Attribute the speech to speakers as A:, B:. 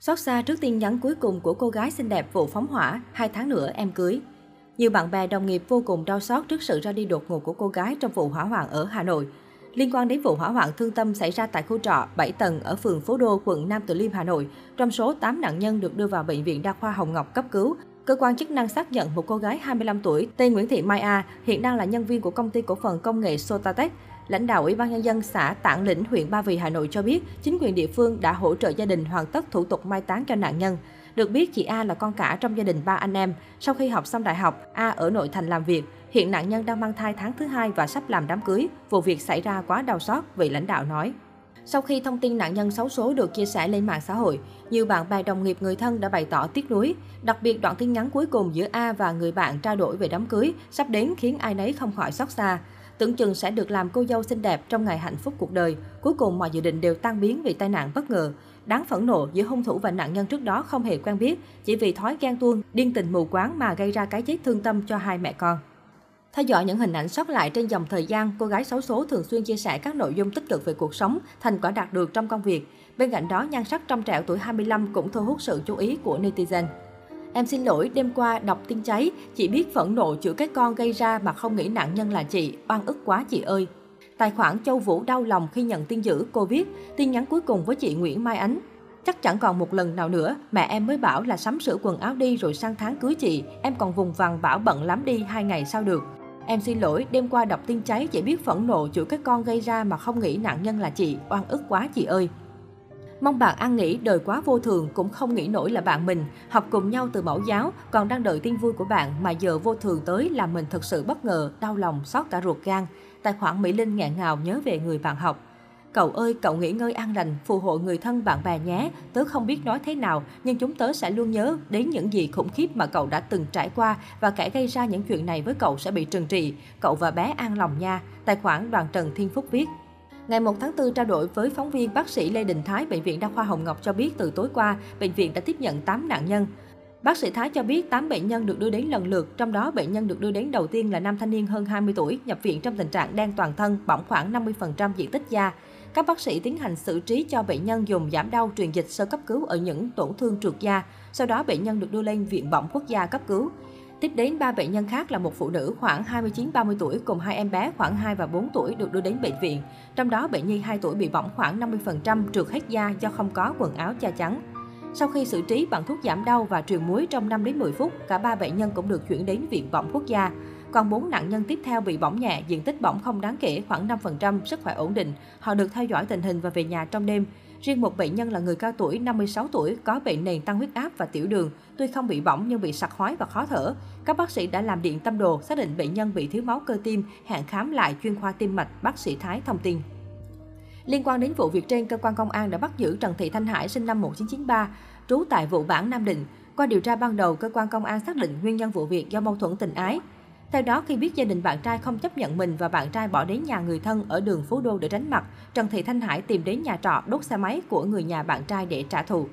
A: Xót xa trước tin nhắn cuối cùng của cô gái xinh đẹp vụ phóng hỏa, hai tháng nữa em cưới. Nhiều bạn bè đồng nghiệp vô cùng đau xót trước sự ra đi đột ngột của cô gái trong vụ hỏa hoạn ở Hà Nội. Liên quan đến vụ hỏa hoạn thương tâm xảy ra tại khu trọ 7 tầng ở phường Phố Đô, quận Nam Từ Liêm, Hà Nội, trong số 8 nạn nhân được đưa vào bệnh viện đa khoa Hồng Ngọc cấp cứu, cơ quan chức năng xác nhận một cô gái 25 tuổi tên Nguyễn Thị Mai A hiện đang là nhân viên của công ty cổ phần công nghệ Sotatech. Lãnh đạo Ủy ban nhân dân xã Tạng Lĩnh, huyện Ba Vì, Hà Nội cho biết, chính quyền địa phương đã hỗ trợ gia đình hoàn tất thủ tục mai táng cho nạn nhân. Được biết, chị A là con cả trong gia đình ba anh em. Sau khi học xong đại học, A ở nội thành làm việc. Hiện nạn nhân đang mang thai tháng thứ hai và sắp làm đám cưới. Vụ việc xảy ra quá đau xót, vị lãnh đạo nói. Sau khi thông tin nạn nhân xấu số được chia sẻ lên mạng xã hội, nhiều bạn bè đồng nghiệp người thân đã bày tỏ tiếc nuối. Đặc biệt đoạn tin nhắn cuối cùng giữa A và người bạn trao đổi về đám cưới sắp đến khiến ai nấy không khỏi xót xa. Tưởng chừng sẽ được làm cô dâu xinh đẹp trong ngày hạnh phúc cuộc đời. Cuối cùng mọi dự định đều tan biến vì tai nạn bất ngờ. Đáng phẫn nộ giữa hung thủ và nạn nhân trước đó không hề quen biết, chỉ vì thói ghen tuông, điên tình mù quáng mà gây ra cái chết thương tâm cho hai mẹ con. Theo dõi những hình ảnh sót lại trên dòng thời gian, cô gái xấu số thường xuyên chia sẻ các nội dung tích cực về cuộc sống, thành quả đạt được trong công việc. Bên cạnh đó, nhan sắc trong trẻo tuổi 25 cũng thu hút sự chú ý của netizen. Em xin lỗi, đêm qua đọc tin cháy, chị biết phẫn nộ chửi cái con gây ra mà không nghĩ nạn nhân là chị, oan ức quá chị ơi. Tài khoản Châu Vũ đau lòng khi nhận tin dữ, cô viết tin nhắn cuối cùng với chị Nguyễn Mai Ánh. Chắc chẳng còn một lần nào nữa, mẹ em mới bảo là sắm sửa quần áo đi rồi sang tháng cưới chị. Em còn vùng vằng bảo bận lắm đi hai ngày sau được. Em xin lỗi, đêm qua đọc tin cháy chị biết phẫn nộ chửi cái con gây ra mà không nghĩ nạn nhân là chị, oan ức quá chị ơi. Mong bạn ăn nghĩ đời quá vô thường cũng không nghĩ nổi là bạn mình, học cùng nhau từ mẫu giáo, còn đang đợi tin vui của bạn mà giờ vô thường tới làm mình thật sự bất ngờ, đau lòng, xót cả ruột gan. Tài khoản Mỹ Linh ngạn ngào nhớ về người bạn học. Cậu ơi, cậu nghỉ ngơi an lành, phù hộ người thân bạn bè nhé. Tớ không biết nói thế nào, nhưng chúng tớ sẽ luôn nhớ đến những gì khủng khiếp mà cậu đã từng trải qua và kẻ gây ra những chuyện này với cậu sẽ bị trừng trị. Cậu và bé an lòng nha. Tài khoản đoàn Trần Thiên Phúc viết. Ngày 1 tháng 4 trao đổi với phóng viên bác sĩ Lê Đình Thái, Bệnh viện Đa khoa Hồng Ngọc cho biết từ tối qua, bệnh viện đã tiếp nhận 8 nạn nhân. Bác sĩ Thái cho biết 8 bệnh nhân được đưa đến lần lượt, trong đó bệnh nhân được đưa đến đầu tiên là nam thanh niên hơn 20 tuổi, nhập viện trong tình trạng đen toàn thân, bỏng khoảng 50% diện tích da. Các bác sĩ tiến hành xử trí cho bệnh nhân dùng giảm đau truyền dịch sơ cấp cứu ở những tổn thương trượt da. Sau đó bệnh nhân được đưa lên viện bỏng quốc gia cấp cứu. Tiếp đến ba bệnh nhân khác là một phụ nữ khoảng 29-30 tuổi cùng hai em bé khoảng 2 và 4 tuổi được đưa đến bệnh viện. Trong đó bệnh nhi 2 tuổi bị bỏng khoảng 50% trượt hết da do không có quần áo che chắn. Sau khi xử trí bằng thuốc giảm đau và truyền muối trong 5 đến 10 phút, cả ba bệnh nhân cũng được chuyển đến viện bỏng quốc gia. Còn 4 nạn nhân tiếp theo bị bỏng nhẹ, diện tích bỏng không đáng kể, khoảng 5%, sức khỏe ổn định. Họ được theo dõi tình hình và về nhà trong đêm. Riêng một bệnh nhân là người cao tuổi, 56 tuổi, có bệnh nền tăng huyết áp và tiểu đường. Tuy không bị bỏng nhưng bị sặc hói và khó thở. Các bác sĩ đã làm điện tâm đồ, xác định bệnh nhân bị thiếu máu cơ tim, hẹn khám lại chuyên khoa tim mạch, bác sĩ Thái thông tin. Liên quan đến vụ việc trên, cơ quan công an đã bắt giữ Trần Thị Thanh Hải sinh năm 1993, trú tại vụ bản Nam Định. Qua điều tra ban đầu, cơ quan công an xác định nguyên nhân vụ việc do mâu thuẫn tình ái. Theo đó, khi biết gia đình bạn trai không chấp nhận mình và bạn trai bỏ đến nhà người thân ở đường Phú Đô để tránh mặt, Trần Thị Thanh Hải tìm đến nhà trọ đốt xe máy của người nhà bạn trai để trả thù.